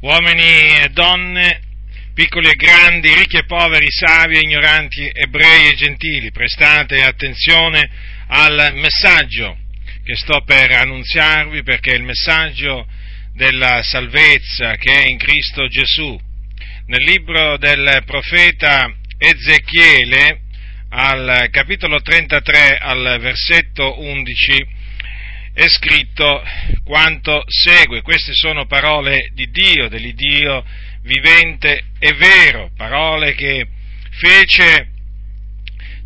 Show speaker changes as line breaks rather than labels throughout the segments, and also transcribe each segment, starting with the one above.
uomini e donne, piccoli e grandi, ricchi e poveri, savi e ignoranti, ebrei e gentili, prestate attenzione al messaggio che sto per annunziarvi perché è il messaggio della salvezza che è in Cristo Gesù. Nel libro del profeta Ezechiele, al capitolo 33, al versetto 11, è scritto quanto segue. Queste sono parole di Dio, dell'Iddio vivente e vero, parole che fece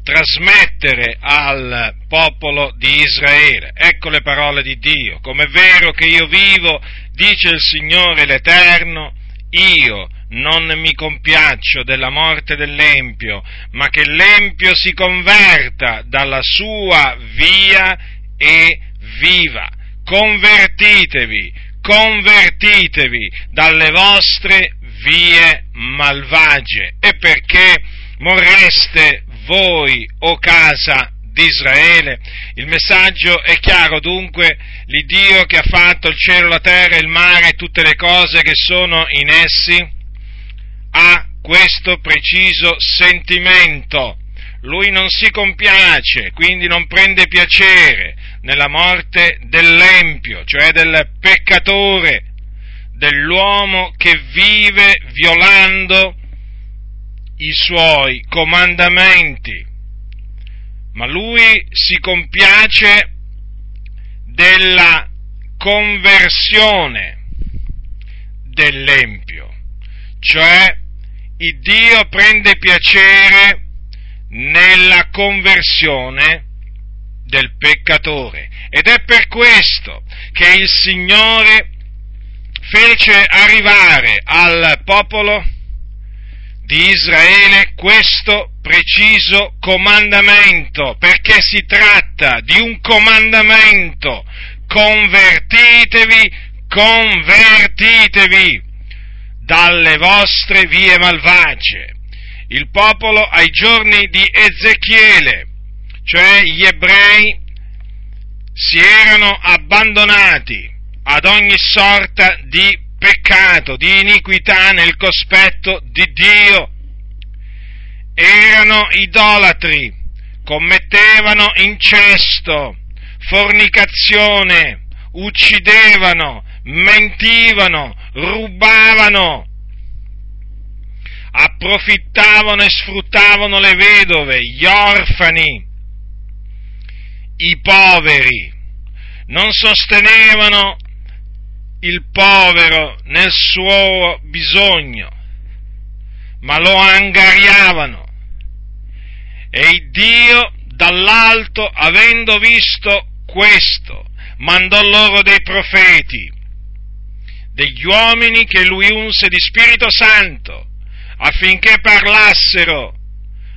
trasmettere al popolo di Israele. Ecco le parole di Dio. Come è vero che io vivo, dice il Signore l'Eterno, io non mi compiaccio della morte dell'Empio, ma che l'Empio si converta dalla sua via e viva. Convertitevi, convertitevi dalle vostre vie malvagie. E perché morreste voi, o casa di Israele? Il messaggio è chiaro dunque, l'Iddio che ha fatto il cielo, la terra, il mare e tutte le cose che sono in essi, ha questo preciso sentimento. Lui non si compiace, quindi non prende piacere nella morte dell'empio, cioè del peccatore, dell'uomo che vive violando i suoi comandamenti, ma lui si compiace della conversione dell'empio, cioè il Dio prende piacere nella conversione del peccatore. Ed è per questo che il Signore fece arrivare al popolo di Israele questo preciso comandamento, perché si tratta di un comandamento. Convertitevi, convertitevi dalle vostre vie malvagie. Il popolo ai giorni di Ezechiele cioè gli ebrei si erano abbandonati ad ogni sorta di peccato, di iniquità nel cospetto di Dio. Erano idolatri, commettevano incesto, fornicazione, uccidevano, mentivano, rubavano, approfittavano e sfruttavano le vedove, gli orfani, i poveri, non sostenevano il povero nel suo bisogno, ma lo angariavano. E il Dio dall'alto, avendo visto questo, mandò loro dei profeti, degli uomini che lui unse di Spirito Santo, affinché parlassero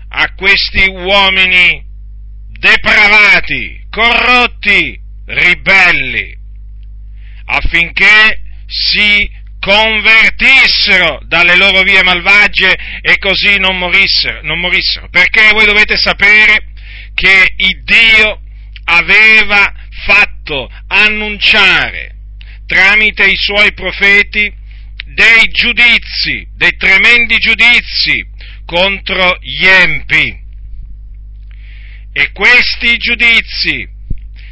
a questi uomini depravati, corrotti, ribelli, affinché si convertissero dalle loro vie malvagie e così non morissero, non morissero. Perché voi dovete sapere che Dio aveva fatto annunciare tramite i suoi profeti dei giudizi, dei tremendi giudizi contro gli empi e questi giudizi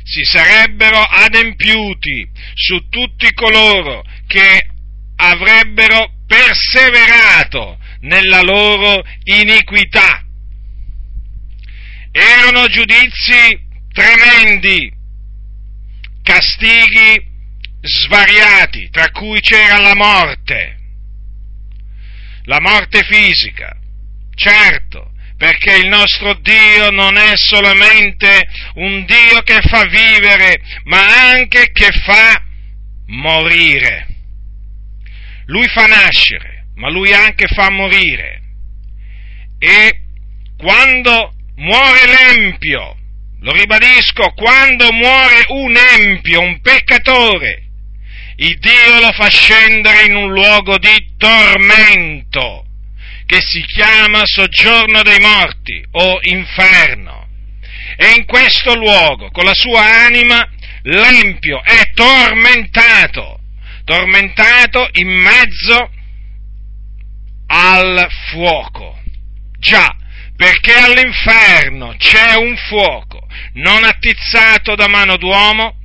si sarebbero adempiuti su tutti coloro che avrebbero perseverato nella loro iniquità. Erano giudizi tremendi, castighi svariati, tra cui c'era la morte, la morte fisica, certo, perché il nostro Dio non è solamente un Dio che fa vivere, ma anche che fa morire. Lui fa nascere, ma lui anche fa morire. E quando muore l'empio, lo ribadisco, quando muore un empio, un peccatore, il Dio lo fa scendere in un luogo di tormento che si chiama soggiorno dei morti o inferno. E in questo luogo, con la sua anima, l'empio è tormentato, tormentato in mezzo al fuoco. Già, perché all'inferno c'è un fuoco, non attizzato da mano d'uomo,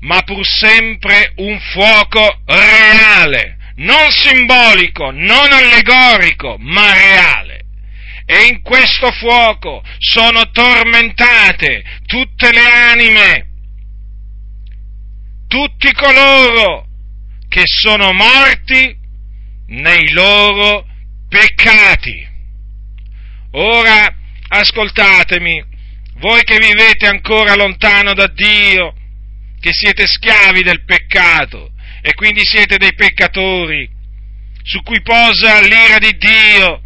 ma pur sempre un fuoco reale, non simbolico, non allegorico, ma reale. E in questo fuoco sono tormentate tutte le anime, tutti coloro che sono morti nei loro peccati. Ora ascoltatemi, voi che vivete ancora lontano da Dio, che siete schiavi del peccato e quindi siete dei peccatori, su cui posa l'ira di Dio,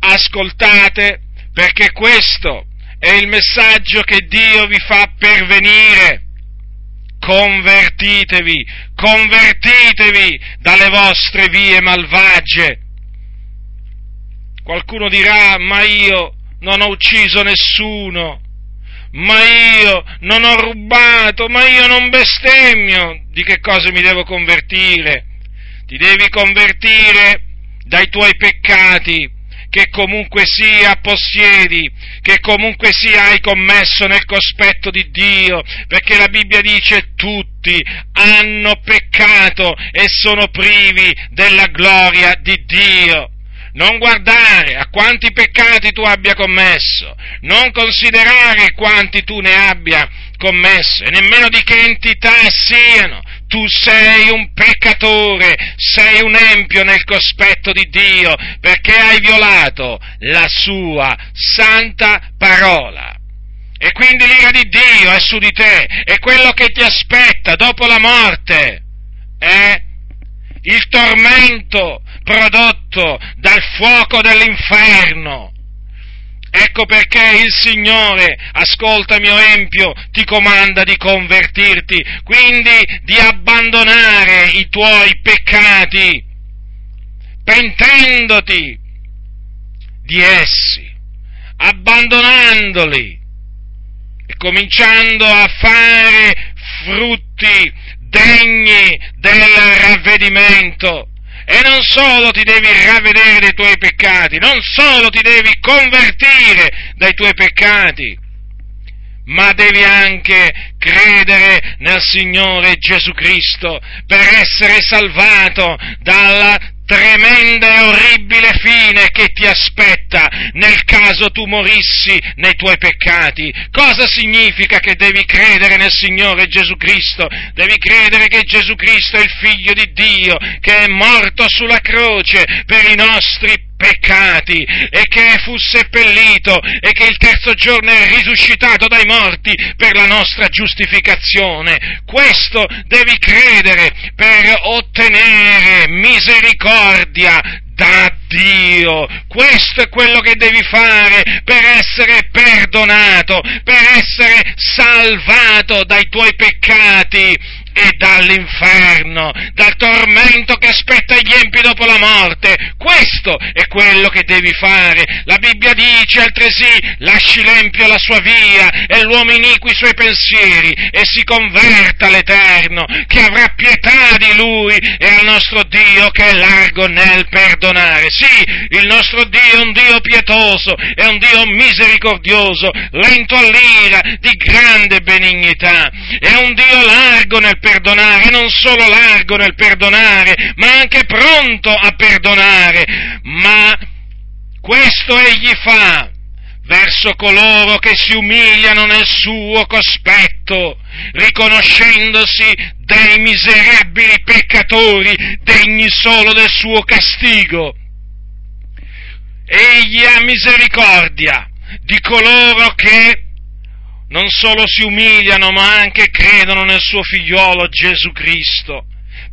ascoltate perché questo è il messaggio che Dio vi fa pervenire. Convertitevi, convertitevi dalle vostre vie malvagie. Qualcuno dirà, ma io non ho ucciso nessuno, ma io non ho rubato, ma io non bestemmio, di che cosa mi devo convertire? Ti devi convertire dai tuoi peccati che comunque sia possiedi, che comunque sia hai commesso nel cospetto di Dio, perché la Bibbia dice tutti hanno peccato e sono privi della gloria di Dio. Non guardare a quanti peccati tu abbia commesso, non considerare quanti tu ne abbia commesso e nemmeno di che entità siano. Tu sei un peccatore, sei un empio nel cospetto di Dio perché hai violato la sua santa parola. E quindi l'ira di Dio è su di te e quello che ti aspetta dopo la morte è il tormento prodotto dal fuoco dell'inferno. Ecco perché il Signore, ascolta mio Empio, ti comanda di convertirti, quindi di abbandonare i tuoi peccati, pentendoti di essi, abbandonandoli e cominciando a fare frutti degni del ravvedimento. E non solo ti devi ravvedere dei tuoi peccati, non solo ti devi convertire dai tuoi peccati, ma devi anche credere nel Signore Gesù Cristo per essere salvato dalla tremenda e orribile fine che ti aspetta nel caso tu morissi nei tuoi peccati. Cosa significa che devi credere nel Signore Gesù Cristo? Devi credere che Gesù Cristo è il figlio di Dio, che è morto sulla croce per i nostri peccati e che fu seppellito e che il terzo giorno è risuscitato dai morti per la nostra giustificazione. Questo devi credere per ottenere misericordia da Dio. Questo è quello che devi fare per essere perdonato, per essere salvato dai tuoi peccati e dall'inferno, dal tormento che aspetta gli empi dopo la morte. Questo è quello che devi fare. La Bibbia dice altresì, lasci l'empio la sua via e l'uomo iniqui i suoi pensieri e si converta all'Eterno, che avrà pietà di lui e al nostro Dio che è largo nel perdonare. Sì, il nostro Dio è un Dio pietoso, è un Dio misericordioso, lento all'ira, di grande benignità, è un Dio largo nel perdonare, non solo largo nel perdonare, ma anche pronto a perdonare, ma questo egli fa verso coloro che si umiliano nel suo cospetto, riconoscendosi dei miserabili peccatori degni solo del suo castigo. Egli ha misericordia di coloro che non solo si umiliano, ma anche credono nel suo figliolo Gesù Cristo,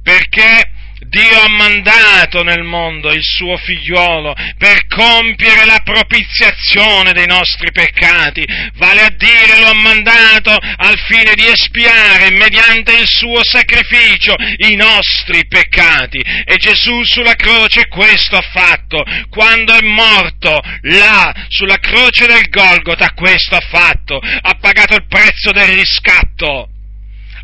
perché Dio ha mandato nel mondo il suo figliolo per compiere la propiziazione dei nostri peccati, vale a dire lo ha mandato al fine di espiare mediante il suo sacrificio i nostri peccati. E Gesù sulla croce questo ha fatto, quando è morto là sulla croce del Golgota questo ha fatto, ha pagato il prezzo del riscatto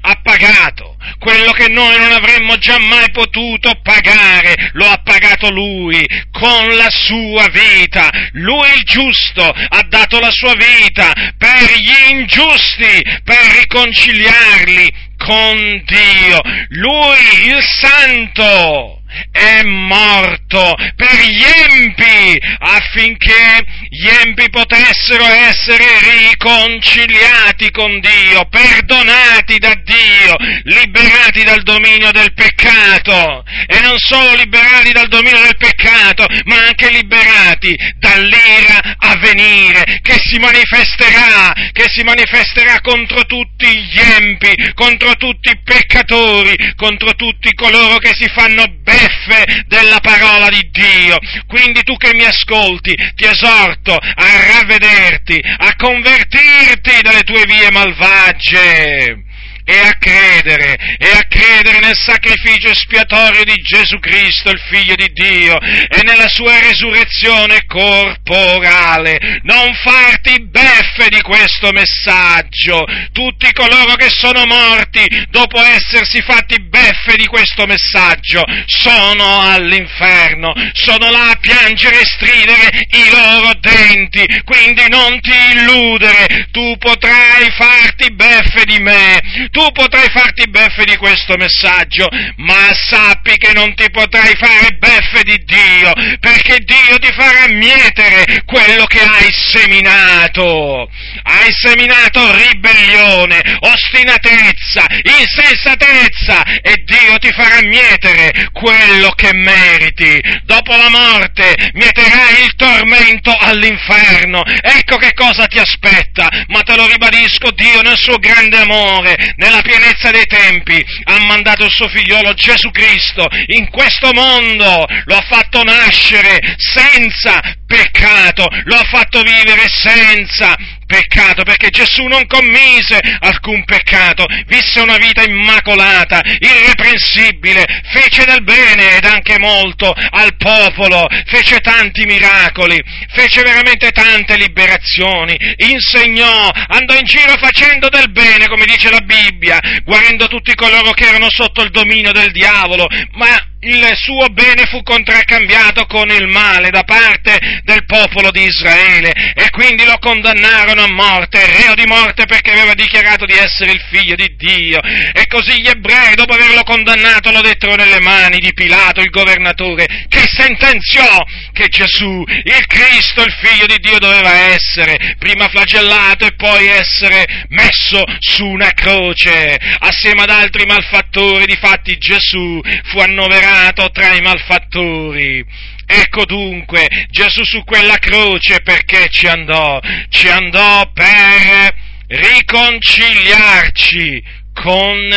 ha pagato, quello che noi non avremmo già mai potuto pagare, lo ha pagato Lui con la sua vita. Lui il giusto ha dato la sua vita per gli ingiusti, per riconciliarli con Dio. Lui il santo è morto per gli empi affinché gli empi potessero essere riconciliati con Dio, perdonati da Dio, liberati dal dominio del peccato. E non solo liberati dal dominio del peccato, ma anche liberati dall'ira a venire che si manifesterà, che si manifesterà contro tutti gli empi, contro tutti i peccatori, contro tutti coloro che si fanno bene beffe della parola di Dio. Quindi tu che mi ascolti, ti esorto a ravvederti, a convertirti dalle tue vie malvagie e a credere, e a credere nel sacrificio espiatorio di Gesù Cristo, il Figlio di Dio, e nella sua resurrezione corporale. Non farti beffe di questo messaggio. Tutti coloro che sono morti dopo essersi fatti beffe di questo messaggio sono all'inferno, sono là a piangere e stridere i loro denti. Quindi non ti illudere, tu potrai farti beffe di me, tu potrai farti beffe di questo messaggio, ma sappi che non ti potrai fare beffe di Dio, perché Dio ti farà mietere quello che hai seminato. Hai seminato ribellione, ostinatezza, insensatezza e Dio ti farà mietere quello che meriti. Dopo la morte mieterai il tormento all'inferno. Ecco che cosa ti aspetta, ma te lo ribadisco, Dio nel suo grande amore, nella pienezza dei tempi, ha mandato il suo figliolo Gesù Cristo in questo mondo, lo ha fatto nascere senza peccato, lo ha fatto vivere senza peccato, perché Gesù non commise alcun peccato, visse una vita immacolata, irreprensibile, fece del bene ed anche molto al popolo, fece tanti miracoli, fece veramente tante liberazioni, insegnò, andò in giro facendo del bene, come dice la Bibbia, guarendo tutti coloro che erano sotto il dominio del diavolo, ma il suo bene fu contraccambiato con il male da parte del popolo di Israele e quindi lo condannarono a morte, reo di morte perché aveva dichiarato di essere il figlio di Dio. E così gli ebrei, dopo averlo condannato, lo dettero nelle mani di Pilato, il governatore, che sentenziò che Gesù, il Cristo, il figlio di Dio, doveva essere prima flagellato e poi essere messo su una croce assieme ad altri malfattori. Difatti Gesù fu annoverato condannato tra i malfattori. Ecco dunque, Gesù su quella croce perché ci andò? Ci andò per riconciliarci con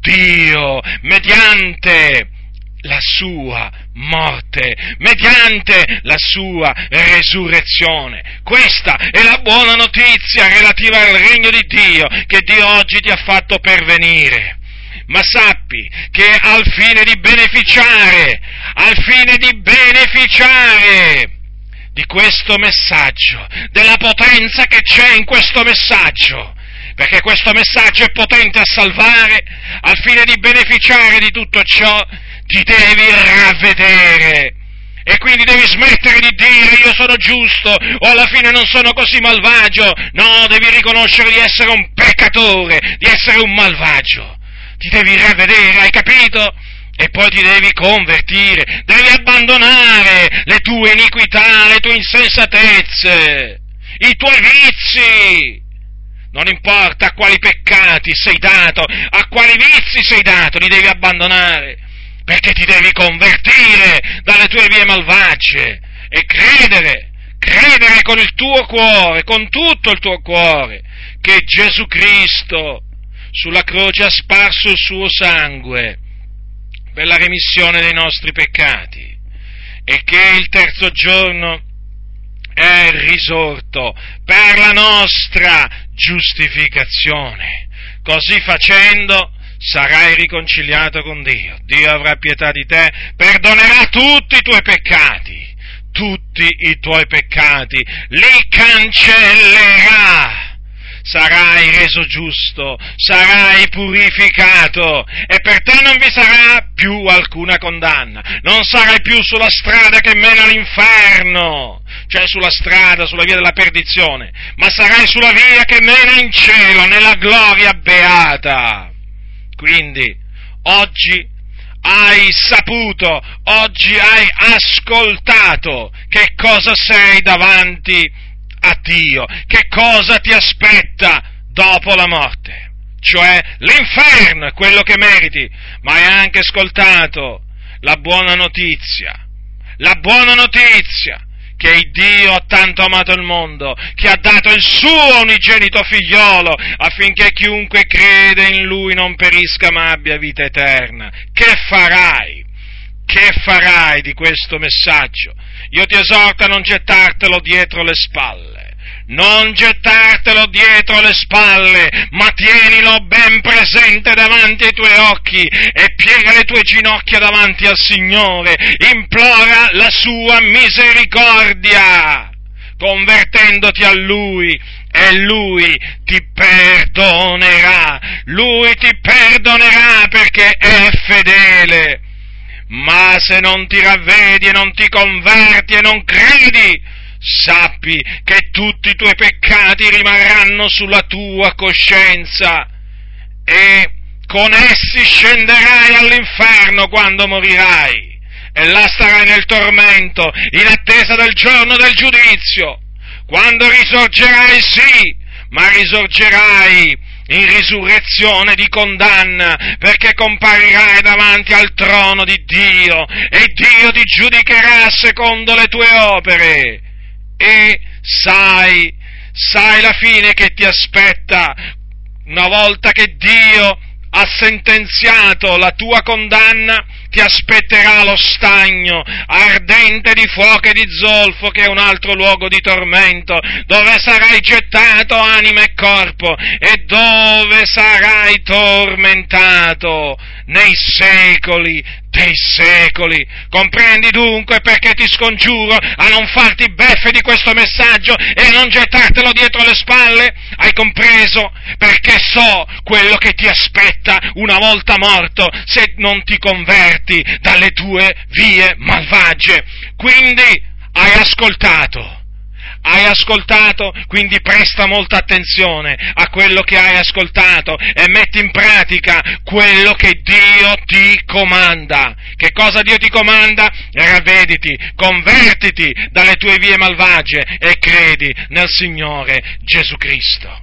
Dio mediante la sua morte, mediante la sua resurrezione. Questa è la buona notizia relativa al regno di Dio che Dio oggi ti ha fatto pervenire ma sappi che al fine di beneficiare, al fine di beneficiare di questo messaggio, della potenza che c'è in questo messaggio, perché questo messaggio è potente a salvare, al fine di beneficiare di tutto ciò, ti devi ravvedere. E quindi devi smettere di dire io sono giusto o alla fine non sono così malvagio. No, devi riconoscere di essere un peccatore, di essere un malvagio ti devi ravvedere, hai capito? E poi ti devi convertire, devi abbandonare le tue iniquità, le tue insensatezze, i tuoi vizi. Non importa a quali peccati sei dato, a quali vizi sei dato, li devi abbandonare, perché ti devi convertire dalle tue vie malvagie e credere, credere con il tuo cuore, con tutto il tuo cuore, che Gesù Cristo sulla croce ha sparso il suo sangue per la remissione dei nostri peccati e che il terzo giorno è risorto per la nostra giustificazione. Così facendo sarai riconciliato con Dio. Dio avrà pietà di te, perdonerà tutti i tuoi peccati, tutti i tuoi peccati, li cancellerà sarai reso giusto, sarai purificato e per te non vi sarà più alcuna condanna, non sarai più sulla strada che mena all'inferno, cioè sulla strada, sulla via della perdizione, ma sarai sulla via che mena in cielo, nella gloria beata. Quindi, oggi hai saputo, oggi hai ascoltato che cosa sei davanti a Dio, che cosa ti aspetta dopo la morte. Cioè l'inferno è quello che meriti, ma hai anche ascoltato la buona notizia, la buona notizia che Dio ha tanto amato il mondo, che ha dato il suo unigenito figliolo, affinché chiunque crede in lui non perisca ma abbia vita eterna. Che farai? Che farai di questo messaggio? Io ti esorto a non gettartelo dietro le spalle non gettartelo dietro le spalle, ma tienilo ben presente davanti ai tuoi occhi e piega le tue ginocchia davanti al Signore, implora la sua misericordia, convertendoti a Lui e Lui ti perdonerà, Lui ti perdonerà perché è fedele. Ma se non ti ravvedi e non ti converti e non credi, sappi che tutti i tuoi peccati rimarranno sulla tua coscienza e con essi scenderai all'inferno quando morirai e là starai nel tormento in attesa del giorno del giudizio. Quando risorgerai sì, ma risorgerai in risurrezione di condanna, perché comparirai davanti al trono di Dio e Dio ti giudicherà secondo le tue opere. E sai, sai la fine che ti aspetta una volta che Dio ha sentenziato la tua condanna, ti aspetterà lo stagno ardente di fuoco e di zolfo, che è un altro luogo di tormento, dove sarai gettato anima e corpo e dove sarai tormentato nei secoli dei secoli. Comprendi dunque perché ti scongiuro a non farti beffe di questo messaggio e a non gettartelo dietro le spalle? Hai compreso? Perché so quello che ti aspetta una volta morto se non ti converti dalle tue vie malvagie. Quindi hai ascoltato hai ascoltato, quindi presta molta attenzione a quello che hai ascoltato e metti in pratica quello che Dio ti comanda. Che cosa Dio ti comanda? Ravvediti, convertiti dalle tue vie malvagie e credi nel Signore Gesù Cristo.